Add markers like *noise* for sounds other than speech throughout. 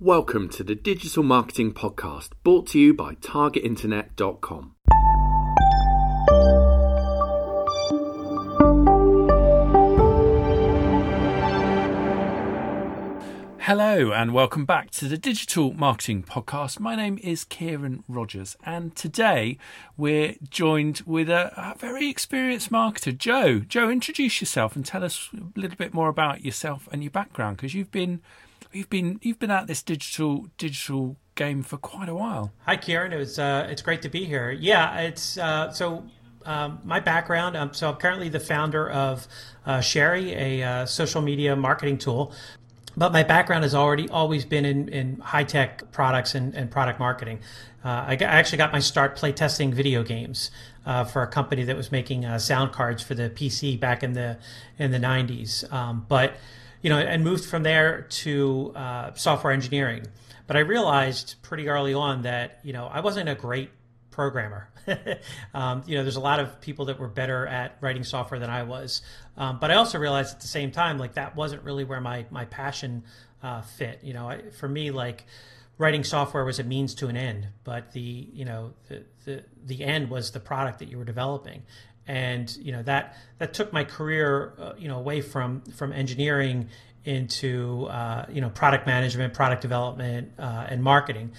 Welcome to the Digital Marketing Podcast, brought to you by TargetInternet.com. Hello, and welcome back to the Digital Marketing Podcast. My name is Ciaran Rogers, and today we're joined with a, a, very experienced marketer, Joe. Joe, introduce yourself and tell us a little bit more about yourself and your background, because you've been you've been you've been at this digital digital game for quite a while. Hi, Ciaran. It's uh, it's great to be here. Yeah, it's uh, so. Um, my background, um, so I'm currently the founder of uh, Sharey, a uh, social media marketing tool but my background has already always been in, in high tech products and, and product marketing. Uh, I, got, I, actually got my start playtesting video games uh, for a company that was making uh, sound cards for the PC back in the in the 90s. Um, but you know, and moved from there to uh, software engineering. But I realized pretty early on that you know I wasn't a great programmer. *laughs* um, you know, there's a lot of people that were better at writing software than I was. Um, but I also realized at the same time, like that wasn't really where my my passion uh, fit. You know, I, for me, like writing software was a means to an end, but the you know the, the the end was the product that you were developing, and you know that that took my career uh, you know away from from engineering into uh, you know product management, product development, uh, and marketing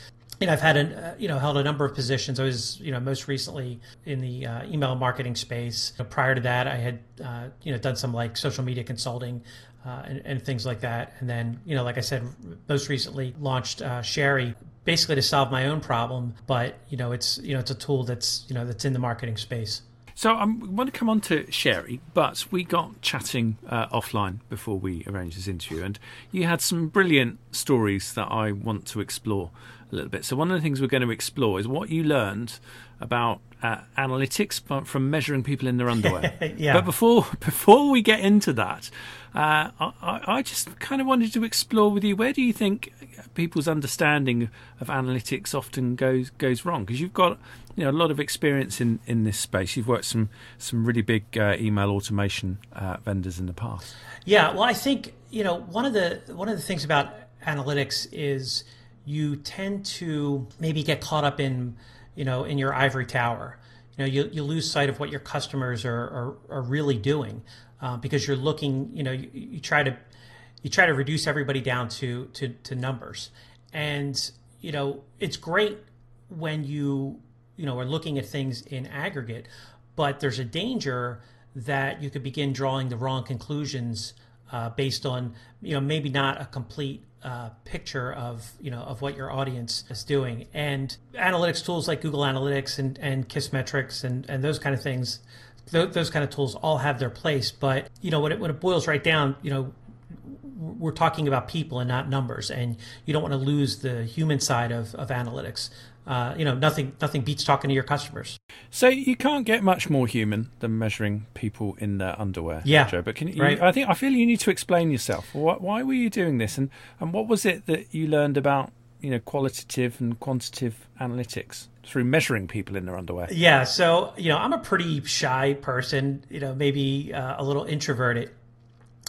know, I've had an, uh, you know, held a number of positions. I was, you know, most recently in the uh, email marketing space. You know, prior to that, I had, uh, you know, done some like social media consulting uh, and, and, things like that. And then, you know, like I said, most recently launched uh, Sharey, basically to solve my own problem. But you know, it's, you know, it's a tool that's, you know, that's in the marketing space. So I want to come on to Sharey, but we got chatting uh, offline before we arranged this interview, and you had some brilliant stories that I want to explore a little bit. So one of the things we're going to explore is what you learned about uh, analytics from measuring people in their underwear. *laughs* yeah. But before *laughs* before we get into that, uh, I, I, just kind of wanted to explore with you where do you think people's understanding of analytics often goes goes wrong? Because you've got you know a lot of experience in, in this space. You've worked some some really big uh, email automation uh, vendors in the past. Yeah, well, I think you know one of the one of the things about analytics is you tend to maybe get caught up in, you know, in your ivory tower. You know, you, you lose sight of what your customers are, are, are really doing uh, because you're looking, you know, you, you, try to you try to reduce everybody down to, to, to numbers. And, you know, it's great when you, you know, are looking at things in aggregate, but there's a danger that you could begin drawing the wrong conclusions uh, based on, you know, maybe not a complete uh, picture of you know of what your audience is doing. And analytics tools like Google Analytics and and Kissmetrics and and those kind of things, th- those kind of tools all have their place. But you know when it when it boils right down, you know we're talking about people and not numbers, and you don't want to lose the human side of, of analytics uh, you know, nothing nothing beats talking to your customers. So you can't get much more human than measuring people in their underwear, yeah. Joe. But can you, right. I think I feel you need to explain yourself. Why, why, were you doing this, and and what was it that you learned about you know qualitative and quantitative analytics through measuring people in their underwear? Yeah. So you know, I'm a pretty shy person. You know, maybe uh, a little introverted.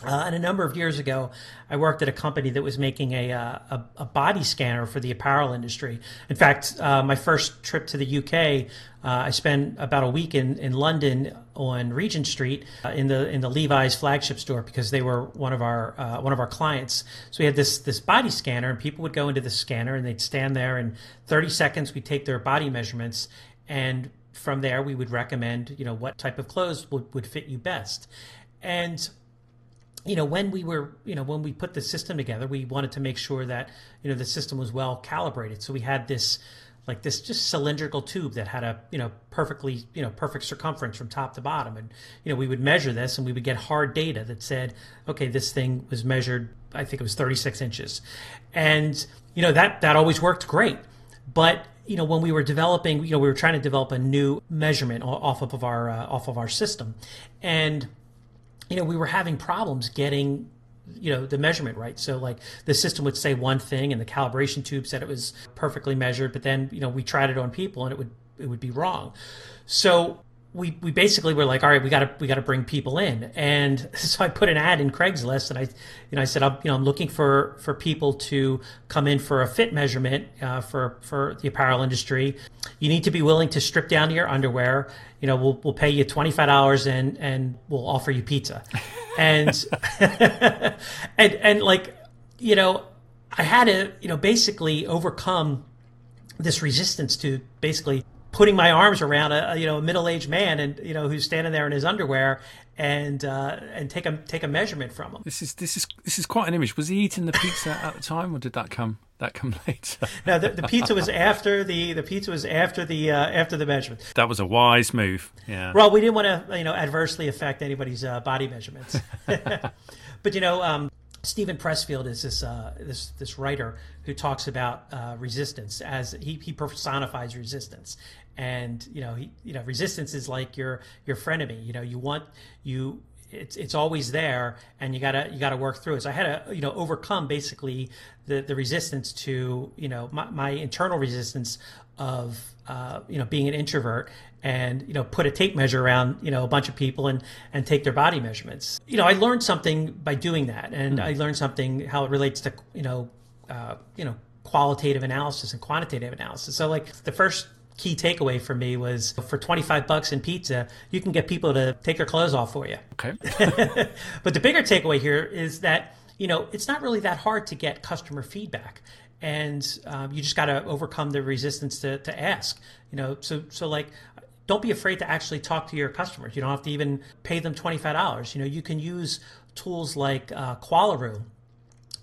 Uh, and a number of years ago, I worked at a company that was making a, uh, a, a, body scanner for the apparel industry. In fact, uh, my first trip to the UK, uh, I spent about a week in, in London on Regent Street uh, in the in the Levi's flagship store because they were one of our one of our clients. So we had this this body scanner, and people would go into the scanner and they'd stand there, and 30 seconds we'd take their body measurements, and from there we would recommend you know what type of clothes would, would fit you best, and you know when we were you know when we put the system together we wanted to make sure that you know the system was well calibrated. So we had this like this just cylindrical tube that had a you know perfectly you know perfect circumference from top to bottom. And you know we would measure this and we would get hard data that said okay this thing was measured i think it was 36 inches. And you know that that always worked great. But you know when we were developing you know we were trying to develop a new measurement off of our uh, off of our system. And you know, we were having problems getting you know the measurement right. So like the system would say one thing and the calibration tube said it was perfectly measured but then you know we tried it on people and it would it would be wrong. So we, we basically were like, all right, we got to we got to bring people in, and *laughs* so I put an ad in Craigslist, and I, you know, I said, I'm, you know, I'm looking for for people to come in for a fit measurement uh, for for the apparel industry. You need to be willing to strip down to your underwear. You know, we'll we'll pay you twenty five dollars and and we'll offer you pizza, *laughs* and *laughs* and and like, you know, I had to you know basically overcome this resistance to basically putting my arms around a, you know a middle aged man and you know who's standing there in his underwear and uh, and take a take a measurement from him. This is this is this is quite an image. Was he eating the pizza at the time, or did that come that come *laughs* later? no, the, the pizza was after the the pizza was after the uh, after the measurement. That was a wise move. Yeah. Well, we didn't want to you know adversely affect anybody's uh, body measurements, *laughs* but you know. Um, Steven Pressfield is this uh, this this writer who talks about uh, resistance as he, he personifies resistance, and you know he you know resistance is like your your frenemy. You know you want you it's it's always there and you gotta you gotta work through it. So i had to you know overcome basically the the resistance to you know my, my internal resistance of uh, you know being an introvert and you know put a tape measure around you know a bunch of people and and take their body measurements you know i learned something by doing that and mm. i learned something how it relates to you know uh, you know qualitative analysis and quantitative analysis so like the first key takeaway for me was for 25 bucks in pizza, you can get people to take their clothes off for you. Okay. *laughs* but the bigger takeaway here is that, you know, it's not really that hard to get customer feedback. And um, you just got to overcome the resistance to, to ask, you know, so, so like, don't be afraid to actually talk to your customers. You don't have to even pay them $25. You know, you can use tools like uh, Qualaroo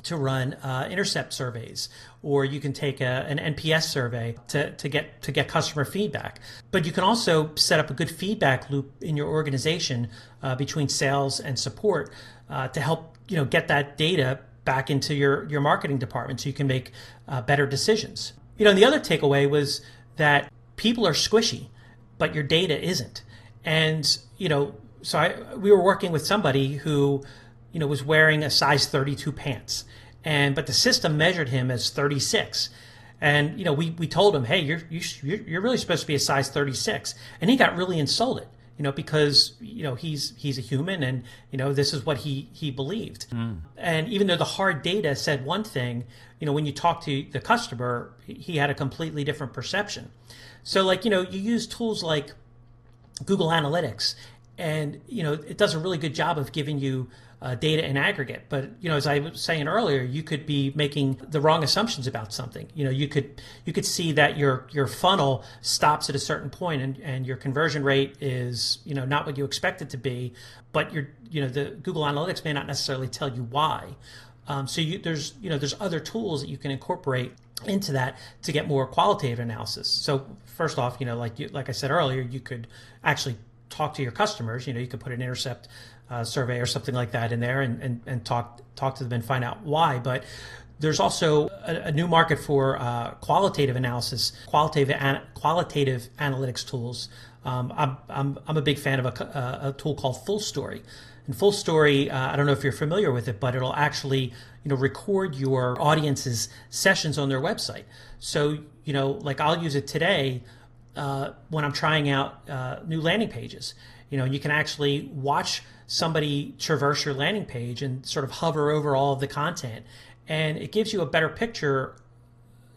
to run uh, intercept surveys, or you can take a, an NPS survey to, to get to get customer feedback. But you can also set up a good feedback loop in your organization uh, between sales and support uh, to help you know get that data back into your your marketing department so you can make uh, better decisions. You know, the other takeaway was that people are squishy, but your data isn't. And you know, so I, we were working with somebody who you know, was wearing a size 32 pants. And, but the system measured him as 36. And, you know, we, we told him, hey, you're, you, you're really supposed to be a size 36. And he got really insulted, you know, because, you know, he's, he's a human and, you know, this is what he, he believed. Mm. And even though the hard data said one thing, you know, when you talk to the customer, he had a completely different perception. So like, you know, you use tools like Google Analytics and, you know, it does a really good job of giving you uh, data in aggregate. But you know, as I was saying earlier, you could be making the wrong assumptions about something. You know, you could you could see that your your funnel stops at a certain point and, and your conversion rate is you know not what you expect it to be, but your you know the Google Analytics may not necessarily tell you why. Um, so you, there's you know there's other tools that you can incorporate into that to get more qualitative analysis. So first off, you know, like you, like I said earlier, you could actually talk to your customers. You know, you could put an intercept uh, survey or something like that in there and, and, and talk talk to them and find out why. But there's also a, a new market for uh, qualitative analysis, qualitative an, qualitative analytics tools. Um, I'm, I'm, I'm a big fan of a, uh, a tool called FullStory. And FullStory, uh, I don't know if you're familiar with it, but it'll actually you know record your audience's sessions on their website. So you know, like I'll use it today uh, when I'm trying out uh, new landing pages. You know, you can actually watch somebody traverse your landing page and sort of hover over all of the content, and it gives you a better picture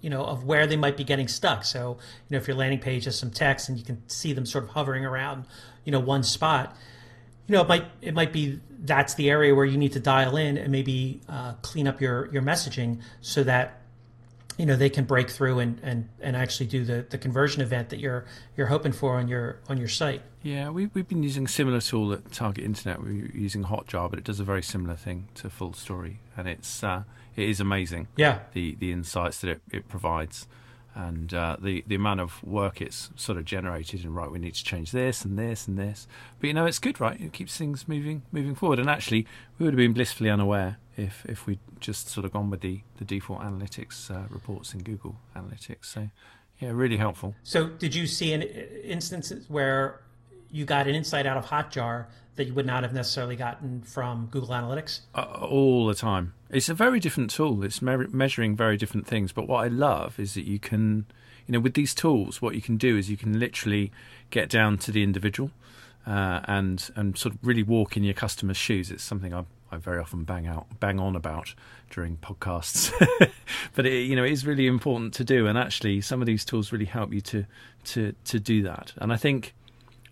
you know of where they might be getting stuck. So you know if your landing page has some text and you can see them sort of hovering around you know one spot you know it might it might be that's the area where you need to dial in and maybe uh, clean up your your messaging so that you know they can break through and, and, and actually do the, the conversion event that you're you're hoping for on your on your site. Yeah, we, we've been using a similar tool at Target Internet. We're using Hotjar, but it does a very similar thing to Full Story, and it's uh, it is amazing. Yeah, the the insights that it, it provides and uh, the the amount of work it's sort of generated and right we need to change this and this and this but you know it's good right it keeps things moving moving forward and actually we would have been blissfully unaware if if we'd just sort of gone with the the default analytics uh, reports in Google Analytics so yeah really helpful so did you see an instances where you got an insight out of Hotjar that you would not have necessarily gotten from Google Analytics? Uh, all the time. It's a very different tool. It's me- measuring very different things. But what I love is that you can, you know, with these tools, what you can do is you can literally get down to the individual uh, and and sort of really walk in your customer's shoes. It's something I I very often bang out bang on about during podcasts, *laughs* but it, you know it is really important to do. And actually, some of these tools really help you to to to do that. And I think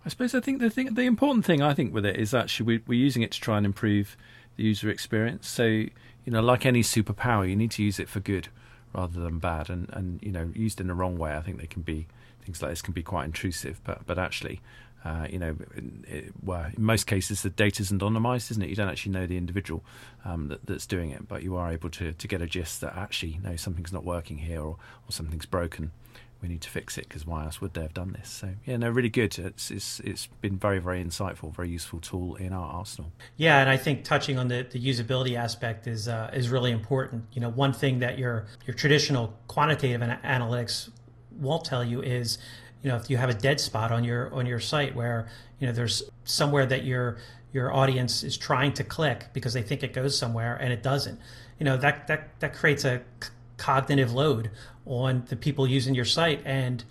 I suppose I think the thing, the important thing I think with it is actually we, are using it to try and improve the user experience. So you know, like any superpower, you need to use it for good rather than bad. And and you know, used in the wrong way, I think they can be things like this can be quite intrusive. But but actually, uh, you know, well, in most cases the data is anonymized, isn't it? You don't actually know the individual um, that, that's doing it, but you are able to, to get a gist that actually, no, something's not working here or, or something's broken we need to fix it because why else would they have done this? So yeah, no, really good. It's it's it's been very very insightful, very useful tool in our arsenal. Yeah, and I think touching on the, the usability aspect is uh, is really important. You know, one thing that your your traditional quantitative analytics won't tell you is you know if you have a dead spot on your on your site where you know there's somewhere that your your audience is trying to click because they think it goes somewhere and it doesn't you know that that that creates a cognitive load on the people using your site. And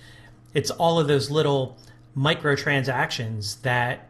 it's all of those little microtransactions that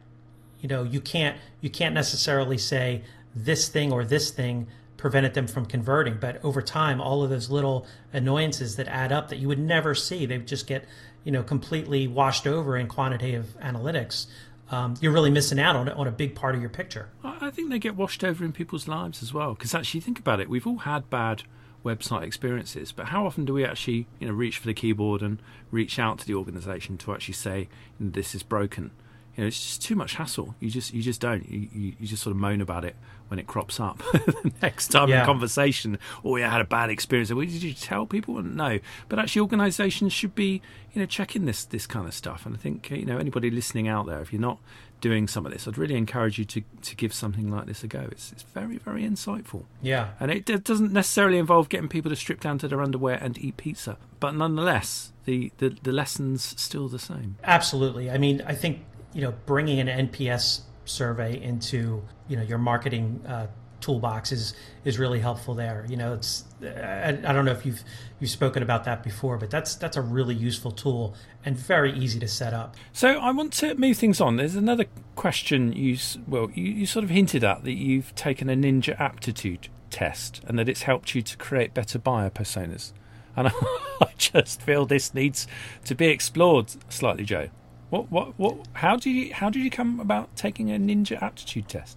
you know you can't you can't necessarily say this thing or this thing prevented them from converting but over time all of those little annoyances that add up that you would never see they just get you know completely washed over in quantitative analytics um, you're really missing out on on a big part of your picture i think they get washed over in people's lives as well because actually think about it we've all had bad website experiences. But how often do we actually, you know, reach for the keyboard and reach out to the organisation to actually say this is broken? You know, it's just too much hassle. You just you just don't. You, you, you just sort of moan about it when it crops up. *laughs* the next time yeah. in conversation, oh yeah, I had a bad experience. Well, did you tell people? No, but actually, organisations should be you know checking this this kind of stuff. And I think you know anybody listening out there, if you're not doing some of this, I'd really encourage you to, to give something like this a go. It's, it's very, very insightful. Yeah. And it, it doesn't necessarily involve getting people to strip down to their underwear and eat pizza, but nonetheless, the, the, the lesson's still the same. Absolutely. I mean, I think, you know, bringing an NPS survey into, you know, your marketing uh, toolbox is is really helpful there. You know, it's I, I, don't know if you've you've spoken about that before, but that's that's a really useful tool and very easy to set up. So I want to move things on. There's another question you well you, you sort of hinted at that you've taken a Ninja aptitude test and that it's helped you to create better buyer personas. And *laughs* I just feel this needs to be explored slightly, Joe. What, what, what? How do you, how did you come about taking a ninja aptitude test?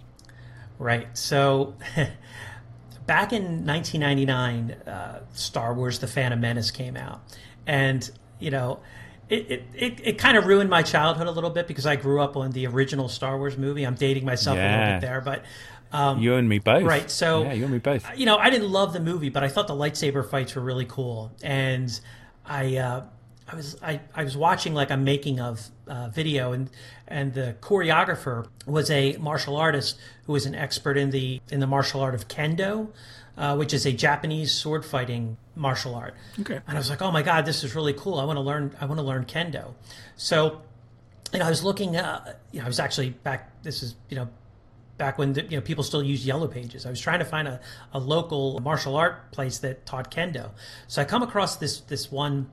Right. So *laughs* back in 1999, uh, Star Wars The Phantom Menace came out. And, you know, it, it, it, it, kind of ruined my childhood a little bit because I grew up on the original Star Wars movie. I'm dating myself yeah. a little bit there, but um, you and me both, right? So yeah, you and me both. You know, I didn't love the movie, but I thought the lightsaber fights were really cool, and I uh, I was I, I was watching like a making of uh, video and and the choreographer was a martial artist who was an expert in the in the martial art of kendo, uh, which is a Japanese sword fighting martial art. Okay. And I was like, oh my god, this is really cool. I want to learn. I want to learn kendo. So, you know, I was looking. Uh, you know, I was actually back. This is you know back when the, you know people still use yellow pages. I was trying to find a, a local martial art place that taught kendo. So I come across this this one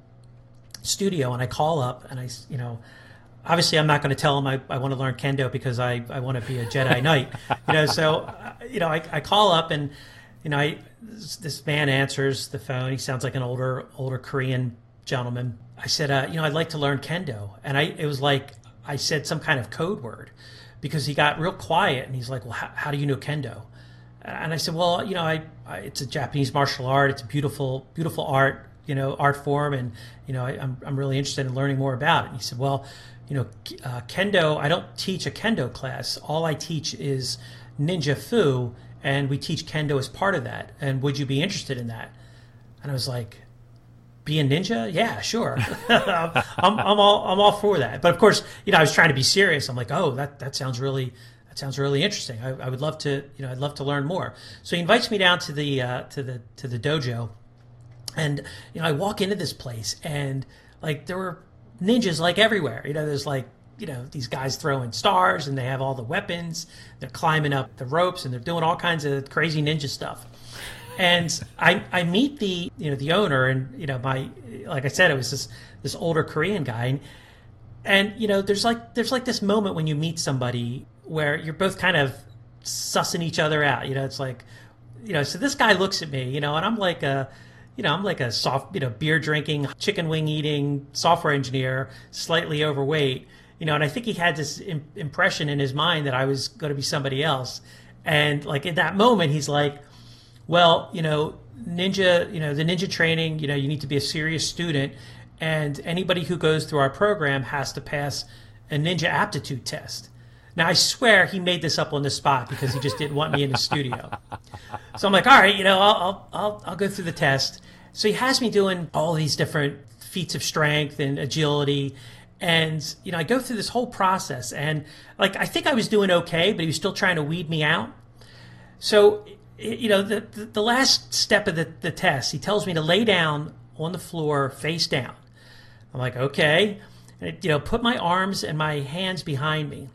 studio and I call up and I, you know, obviously I'm not going to tell them I, I want to learn kendo because I, I want to be a Jedi Knight, you know, so, uh, you know, I, I call up and, you know, I, this man answers the phone. He sounds like an older, older Korean gentleman. I said, uh, you know, I'd like to learn kendo. And I, it was like, I said some kind of code word because he got real quiet and he's like, well, how, how do you know kendo? And I said, well, you know, I, I, it's a Japanese martial art. It's a beautiful, beautiful art you know art form and you know I, am I'm, I'm really interested in learning more about it. And he said well you know uh, kendo i don't teach a kendo class. All i teach is ninja fu and we teach kendo as part of that. And would you be interested in that? And i was like be a ninja? Yeah sure. *laughs* I'm, I'm all i'm all for that. But of course you know i was trying to be serious. I'm like oh that that sounds really that sounds really interesting. I, I would love to you know i'd love to learn more. So he invites me down to the uh, to the to the dojo and you know, I walk into this place and like there were ninjas like everywhere. You know, there's like you know these guys throwing stars and they have all the weapons. They're climbing up the ropes and they're doing all kinds of crazy ninja stuff. And I I meet the you know the owner and you know my like I said it was this this older Korean guy and, and you know there's like there's like this moment when you meet somebody where you're both kind of sussing each other out. You know, it's like, you know, so this guy looks at me, you know, and I'm like a, you know, I'm like a soft, you know, beer drinking, chicken wing eating software engineer, slightly overweight, you know, and I think he had this Im- impression in his mind that I was going to be somebody else. And like in that moment, he's like, well, you know, ninja, you know, the ninja training, you know, you need to be a serious student. And anybody who goes through our program has to pass a ninja aptitude test. Now I swear he made this up on the spot because he just didn't want me in the studio. So I'm like, all right, you know, I'll I'll I'll go through the test. So he has me doing all these different feats of strength and agility, and you know, I go through this whole process, and like I think I was doing okay, but he was still trying to weed me out. So you know, the the, the last step of the, the test, he tells me to lay down on the floor face down. I'm like, okay, and, you know, put my arms and my hands behind me.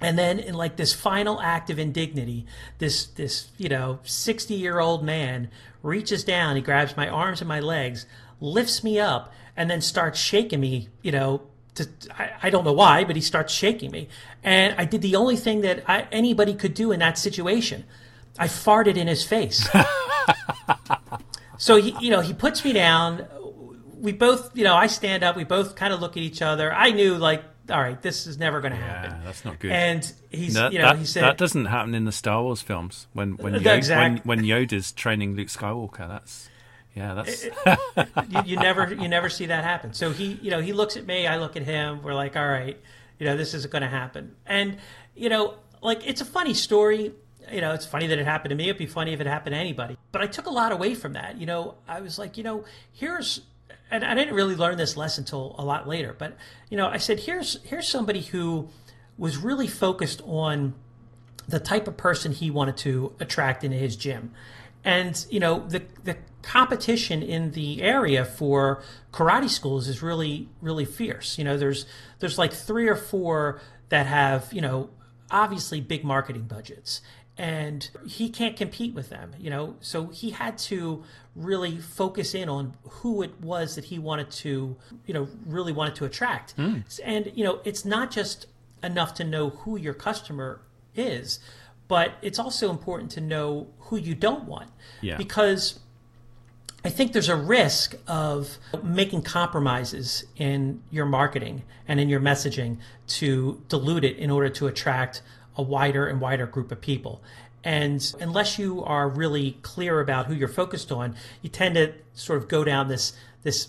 And then in like this final act of indignity, this this, you know, 60-year-old man reaches down, he grabs my arms and my legs, lifts me up, and then starts shaking me, you know, to, I, I, don't know why, but he starts shaking me. And I did the only thing that I, anybody could do in that situation. I farted in his face. *laughs* so he, you know, he puts me down. We both, you know, I stand up. We both kind of look at each other. I knew like all right, this is never going to happen. Yeah, that's not good. And he's, no, you know, that, he said that doesn't happen in the Star Wars films when when uh, Yoda, exact, when, when Yoda's training Luke Skywalker. That's yeah, that's *laughs* you, you, never you never see that happen. So he, you know, he looks at me, I look at him. We're like, all right, you know, this isn't going to happen. And you know, like it's a funny story. You know, it's funny that it happened to me. It'd be funny if it happened to anybody. But I took a lot away from that. You know, I was like, you know, here's and I didn't really learn this lesson until a lot later. But you know, I said, here's here's somebody who was really focused on the type of person he wanted to attract into his gym, and you know, the the competition in the area for karate schools is really really fierce. You know, there's there's like three or four that have you know obviously big marketing budgets and he can't compete with them you know so he had to really focus in on who it was that he wanted to you know really wanted to attract mm. and you know it's not just enough to know who your customer is but it's also important to know who you don't want yeah. because I think there's a risk of making compromises in your marketing and in your messaging to dilute it in order to attract a wider and wider group of people. And unless you are really clear about who you're focused on, you tend to sort of go down this this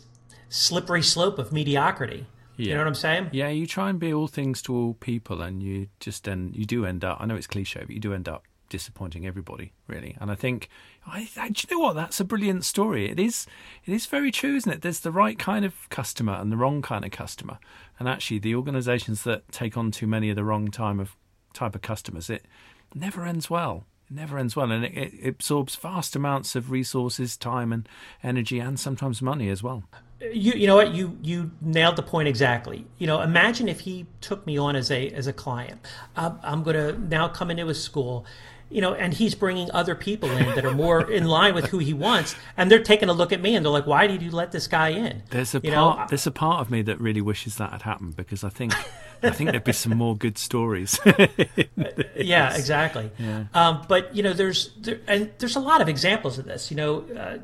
slippery slope of mediocrity. Yeah. You know what I'm saying? Yeah, you try and be all things to all people, and you just then you do end up. I know it's cliche, but you do end up disappointing everybody, really. And I think, I, I, do you know what? That's a brilliant story. It is. It is very true, isn't it? There's the right kind of customer and the wrong kind of customer, and actually, the organisations that take on too many of the wrong time of type of customers, it never ends well. It never ends well, and it, it absorbs vast amounts of resources, time, and energy, and sometimes money as well. You, you know what you you nailed the point exactly. You know, imagine if he took me on as a as a client. I'm, I'm going to now come into his school you know, and he's bringing other people in that are more in line with who he wants, and they're taking a look at me and they're like, "Why did you let this guy in?" There's a you part. Know? There's a part of me that really wishes that had happened because I think, I think there'd be some more good stories. *laughs* yeah, exactly. *laughs* Yeah. Um, but you know, there's there, and there's a lot of examples of this. You know, uh,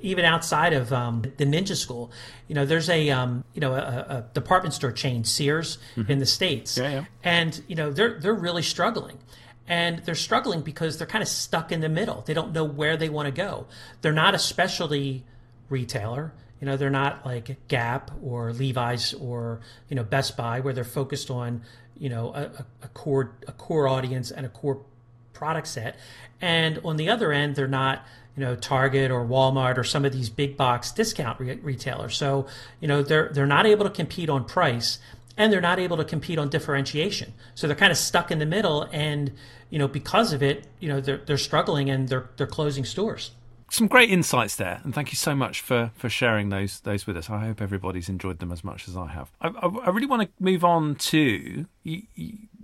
even outside of um, the Ninja School, you know, there's a um, you know a, a, department store chain, Sears, mm-hmm. in the states, yeah, yeah. and you know they're they're really struggling and they're struggling because they're kind of stuck in the middle. They don't know where they want to go. They're not a specialty retailer. You know, they're not like Gap or Levi's or you know Best Buy where they're focused on you know a, a core a core audience and a core product set. And on the other end, they're not you know Target or Walmart or some of these big box discount re- retailers. So you know they're they're not able to compete on price and they're not able to compete on differentiation. So they're kind of stuck in the middle, and you know because of it, you know they're they're struggling and they're they're closing stores. some great insights there, and thank you so much for, for sharing those those with us. I hope everybody's enjoyed them as much as I have. I, I, I really want to move on to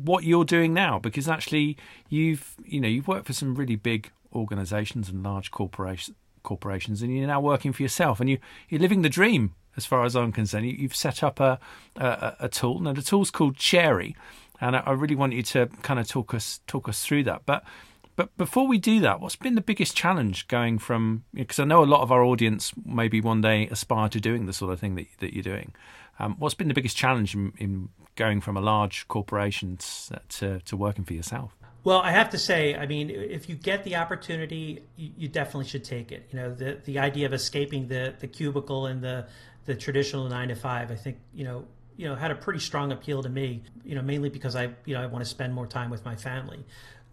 what you're doing now, because actually you've you know you've worked for some really big organisations and large corporations corporations, and you're now working for yourself, and you you're living the dream as far as I'm concerned. You, have set up a, a, a tool. Now the tool's called Sharey, and I, I really want you to kind of talk us talk us through that, but. But before we do that, what's been the biggest challenge going from? Because I know a lot of our audience maybe one day aspire to doing the sort of thing that that you're doing. Um, what's been the biggest challenge in, in going from a large corporation to, to working for yourself? Well, I have to say, I mean, if you get the opportunity, you, you, definitely should take it. You know, the the idea of escaping the the cubicle and the the traditional nine to five, I think, you know, you know, had a pretty strong appeal to me. You know, mainly because I, you know, I want to spend more time with my family.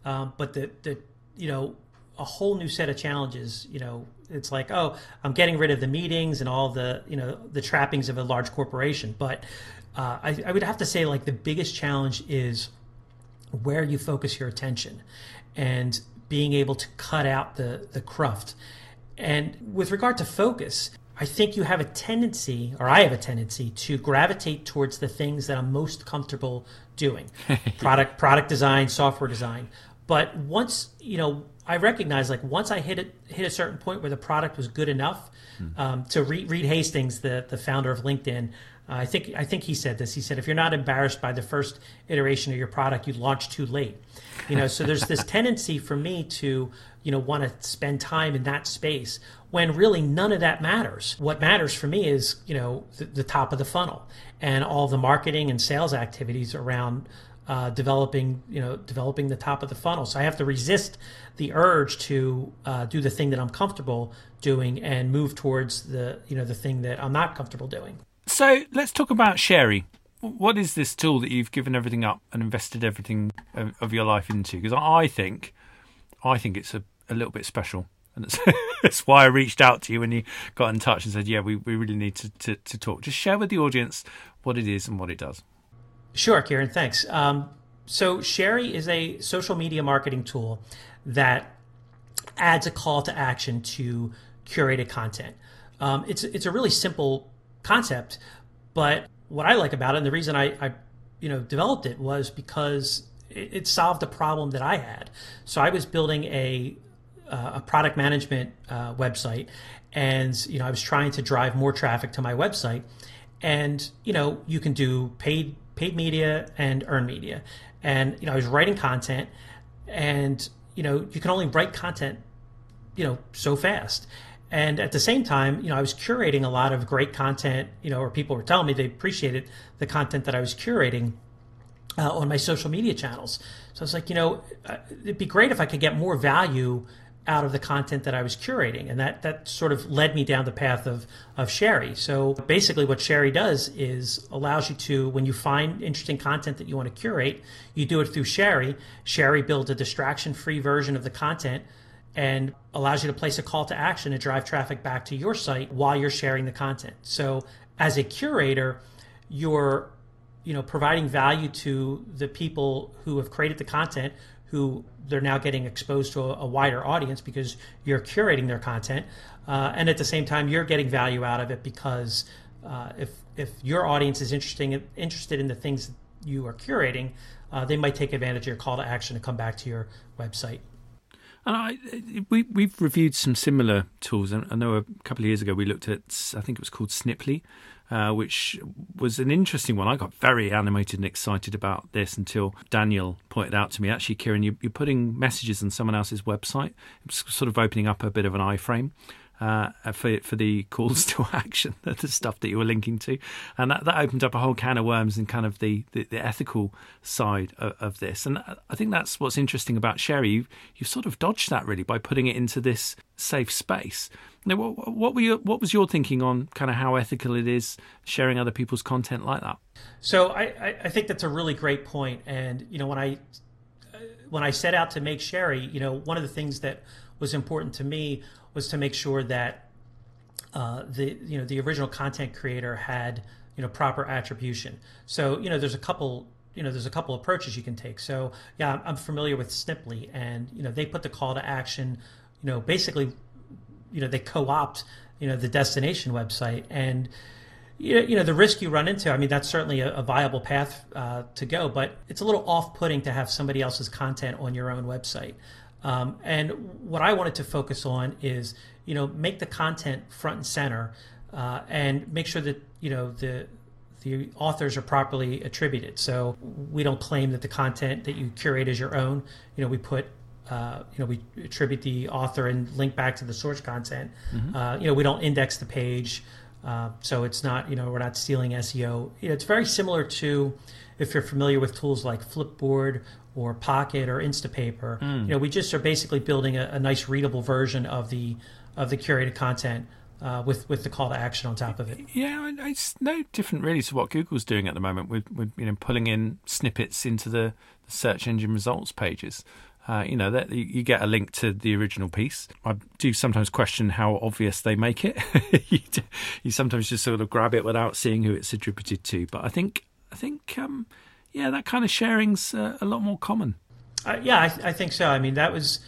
Um, but the, the, you know, a whole new set of challenges. You know, it's like, oh, I'm getting rid of the meetings and all the, you know, the trappings of a large corporation. But uh, I, I would have to say, like, the biggest challenge is where you focus your attention and being able to cut out the, the cruft. And with regard to focus, I think you have a tendency, or I have a tendency, to gravitate towards the things that I'm most comfortable doing *laughs* product product design software design but once you know, I recognize like once I hit it hit a certain point where the product was good enough mm. um, to re- Reed Hastings, the the founder of LinkedIn. Uh, I think I think he said this. He said, "If you're not embarrassed by the first iteration of your product, you launch too late." You know, so there's this *laughs* tendency for me to, you know, want to spend time in that space when really none of that matters. What matters for me is, you know, the, the top of the funnel and all the marketing and sales activities around uh, developing you know developing the top of the funnel. So I have to resist the urge to uh, do the thing that I'm comfortable doing and move towards the you know the thing that I'm not comfortable doing. So let's talk about Sharey. What is this tool that you've given everything up and invested everything of, of your life into? Because I think I think it's a, a little bit special. And that's, that's *laughs* why I reached out to you when you got in touch and said, "Yeah, we, we really need to, to, to talk." Just share with the audience what it is and what it does. Sure, Ciaran, thanks. Um, so, Sharey is a social media marketing tool that adds a call to action to curated content. Um, it's it's a really simple concept, but what I like about it, and the reason I, I you know developed it was because it, it, solved a problem that I had. So I was building a uh, a product management uh, website, and you know I was trying to drive more traffic to my website, and you know you can do paid paid media and earned media. And you know, I was writing content, and you know, you can only write content, you know, so fast. And at the same time, you know, I was curating a lot of great content, you know, or people were telling me they appreciated the content that I was curating uh, on my social media channels. So I was like, you know, uh, it'd be great if I could get more value out of the content that I was curating. And that, that sort of led me down the path of, of Sharey. So basically, what Sharey does is allows you to, when you find interesting content that you want to curate, you do it through Sharey. Sharey builds a distraction free version of the content and allows you to place a call to action to drive traffic back to your site while you're sharing the content. So as a curator, you're you know providing value to the people who have created the content who they're now getting exposed to a, a wider audience because you're curating their content, uh, and at the same time you're getting value out of it because uh, if if your audience is interesting interested in the things you are curating, uh, they might take advantage of your call to action to come back to your website. And I, we we've reviewed some similar tools. I know a couple of years ago we looked at I think it was called Sniply, uh, which was an interesting one. I got very animated and excited about this until Daniel pointed out to me, actually, Ciaran, you, are putting messages on someone else's website. It's sort of opening up a bit of an iframe uh, for for the calls to *laughs* action, the stuff that you were linking to, and that, that opened up a whole can of worms and kind of the, the, the ethical side of, of, this. And I think that's what's interesting about Sharey. You you sort of dodged that really by putting it into this safe space. Now, what, what were your, what was your thinking on kind of how ethical it is sharing other people's content like that? So I, I think that's a really great point. And you know when I when I set out to make Sharey, you know one of the things that was important to me was to make sure that uh, the you know the original content creator had you know proper attribution. So you know there's a couple you know there's a couple approaches you can take. So yeah, I'm familiar with Sniply, and you know they put the call to action, you know basically you know they co-opt you know the destination website and you know the risk you run into i mean that's certainly a, viable path uh, to go but it's a little off-putting to have somebody else's content on your own website um, and what i wanted to focus on is you know make the content front and center uh, and make sure that you know the the authors are properly attributed. So we don't claim that the content that you curate is your own. You know, we put uh, you know, we attribute the author and link back to the source content. Mm-hmm. Uh, you know, we don't index the page, uh, so it's not, you know, we're not stealing SEO. You know, it's very similar to if you're familiar with tools like Flipboard or Pocket or Instapaper. Mm. You know, we just are basically building a, a nice readable version of the of the curated content uh, with with the call to action on top of it. Yeah, it's no different really to what Google's doing at the moment We're you know pulling in snippets into the, the search engine results pages. Uh, you know that you get a link to the original piece. I do sometimes question how obvious they make it. *laughs* you, do, you, sometimes just sort of grab it without seeing who it's attributed to. But I think I think um, yeah, that kind of sharing's uh, a lot more common. Uh, yeah, I, I, think so. I mean, that was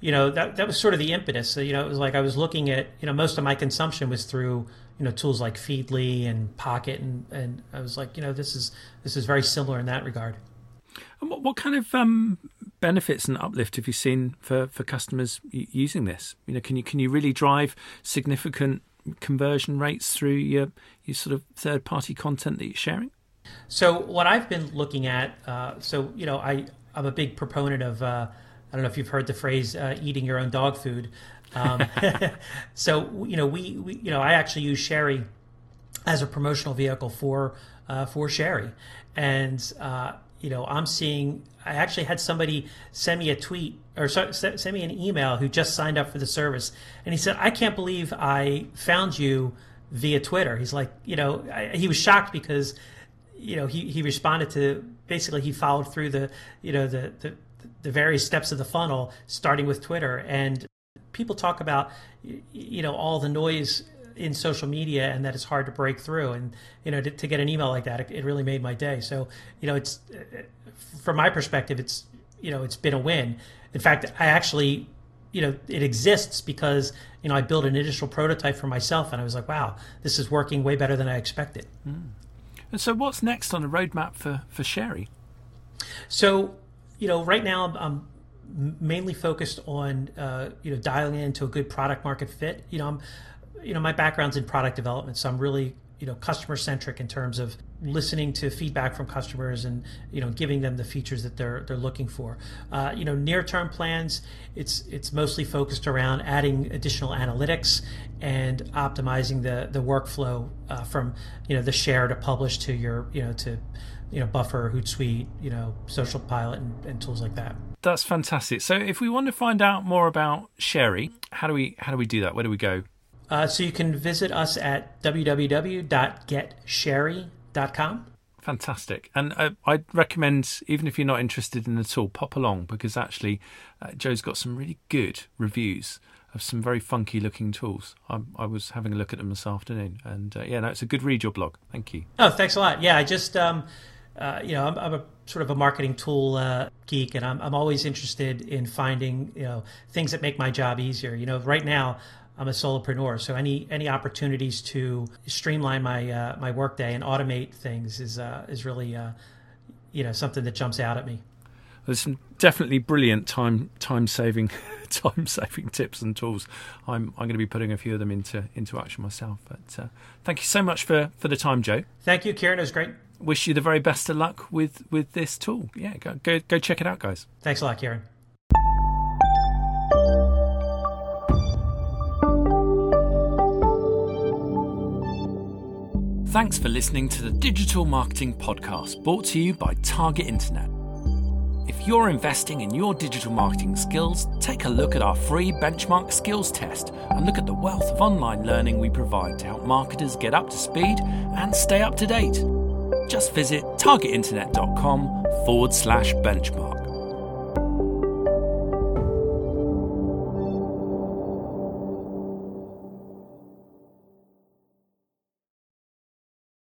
you know that that was sort of the impetus. So, you know, it was like I was looking at you know most of my consumption was through you know tools like Feedly and Pocket, and and I was like you know this is this is very similar in that regard. And what, what kind of um, benefits and uplift have you seen for, for customers using this? You know, can you can you really drive significant conversion rates through your your sort of third party content that you're sharing? So what I've been looking at, uh, so you know, I I'm a big proponent of. Uh, I don't know if you've heard the phrase uh, "eating your own dog food." Um, *laughs* so you know, we, we, you know I actually use Sharey as a promotional vehicle for uh, for Sharey, and uh, you know I'm seeing. I actually had somebody send me a tweet or send me an email who just signed up for the service, and he said, "I can't believe I found you via Twitter." He's like, you know, I, he was shocked because you know he, he responded to basically he followed through the you know the, the the various steps of the funnel, starting with Twitter. And people talk about, you know, all the noise in social media and that it's hard to break through. And, you know, to, to get an email like that, it, it, really made my day. So, you know, it's, from my perspective, it's, you know, it's been a win. In fact, I actually, you know, it exists because, you know, I built an initial prototype for myself and I was like, wow, this is working way better than I expected. Mm. And so what's next on the roadmap for, for Sharey? So you know, right now I'm, I'm mainly focused on uh, you know dialing into a good product market fit. You know, I'm you know my background's in product development, so I'm really you know customer centric in terms of listening to feedback from customers and you know giving them the features that they're they're looking for. Uh, you know, near term plans, it's it's mostly focused around adding additional analytics and optimizing the the workflow uh, from you know the share to publish to your you know to you know Buffer, Hootsuite, you know Social Pilot, and, and tools like that. That's fantastic. So, if we want to find out more about Sharey, how do we how do we do that? Where do we go? Uh, so you can visit us at www.getsharey.com. Fantastic. And uh, I'd recommend, even if you're not interested in the tool, pop along because actually uh, Joe's got some really good reviews of some very funky looking tools. I, I was having a look at them this afternoon. And uh, yeah, no, it's a good read your blog. Thank you. Oh, thanks a lot. Yeah, I just. Um, uh, you know, I'm, I'm, a sort of a marketing tool uh, geek, and I'm, I'm always interested in finding you know things that make my job easier. You know, right now I'm a solopreneur, so any any opportunities to streamline my uh, my workday and automate things is uh, is really uh, you know something that jumps out at me. There's some definitely brilliant time time saving *laughs* time saving tips and tools. I'm I'm going to be putting a few of them into into action myself. But uh, thank you so much for for the time, Joe. Thank you, Ciaran. It was great wish you the very best of luck with with this tool. Yeah, go go, go check it out, guys. Thanks a lot, Ciaran. Thanks for listening to the Digital Marketing Podcast brought to you by Target Internet. If you're investing in your digital marketing skills, take a look at our free benchmark skills test and look at the wealth of online learning we provide to help marketers get up to speed and stay up to date just visit targetinternet.com forward slash benchmark.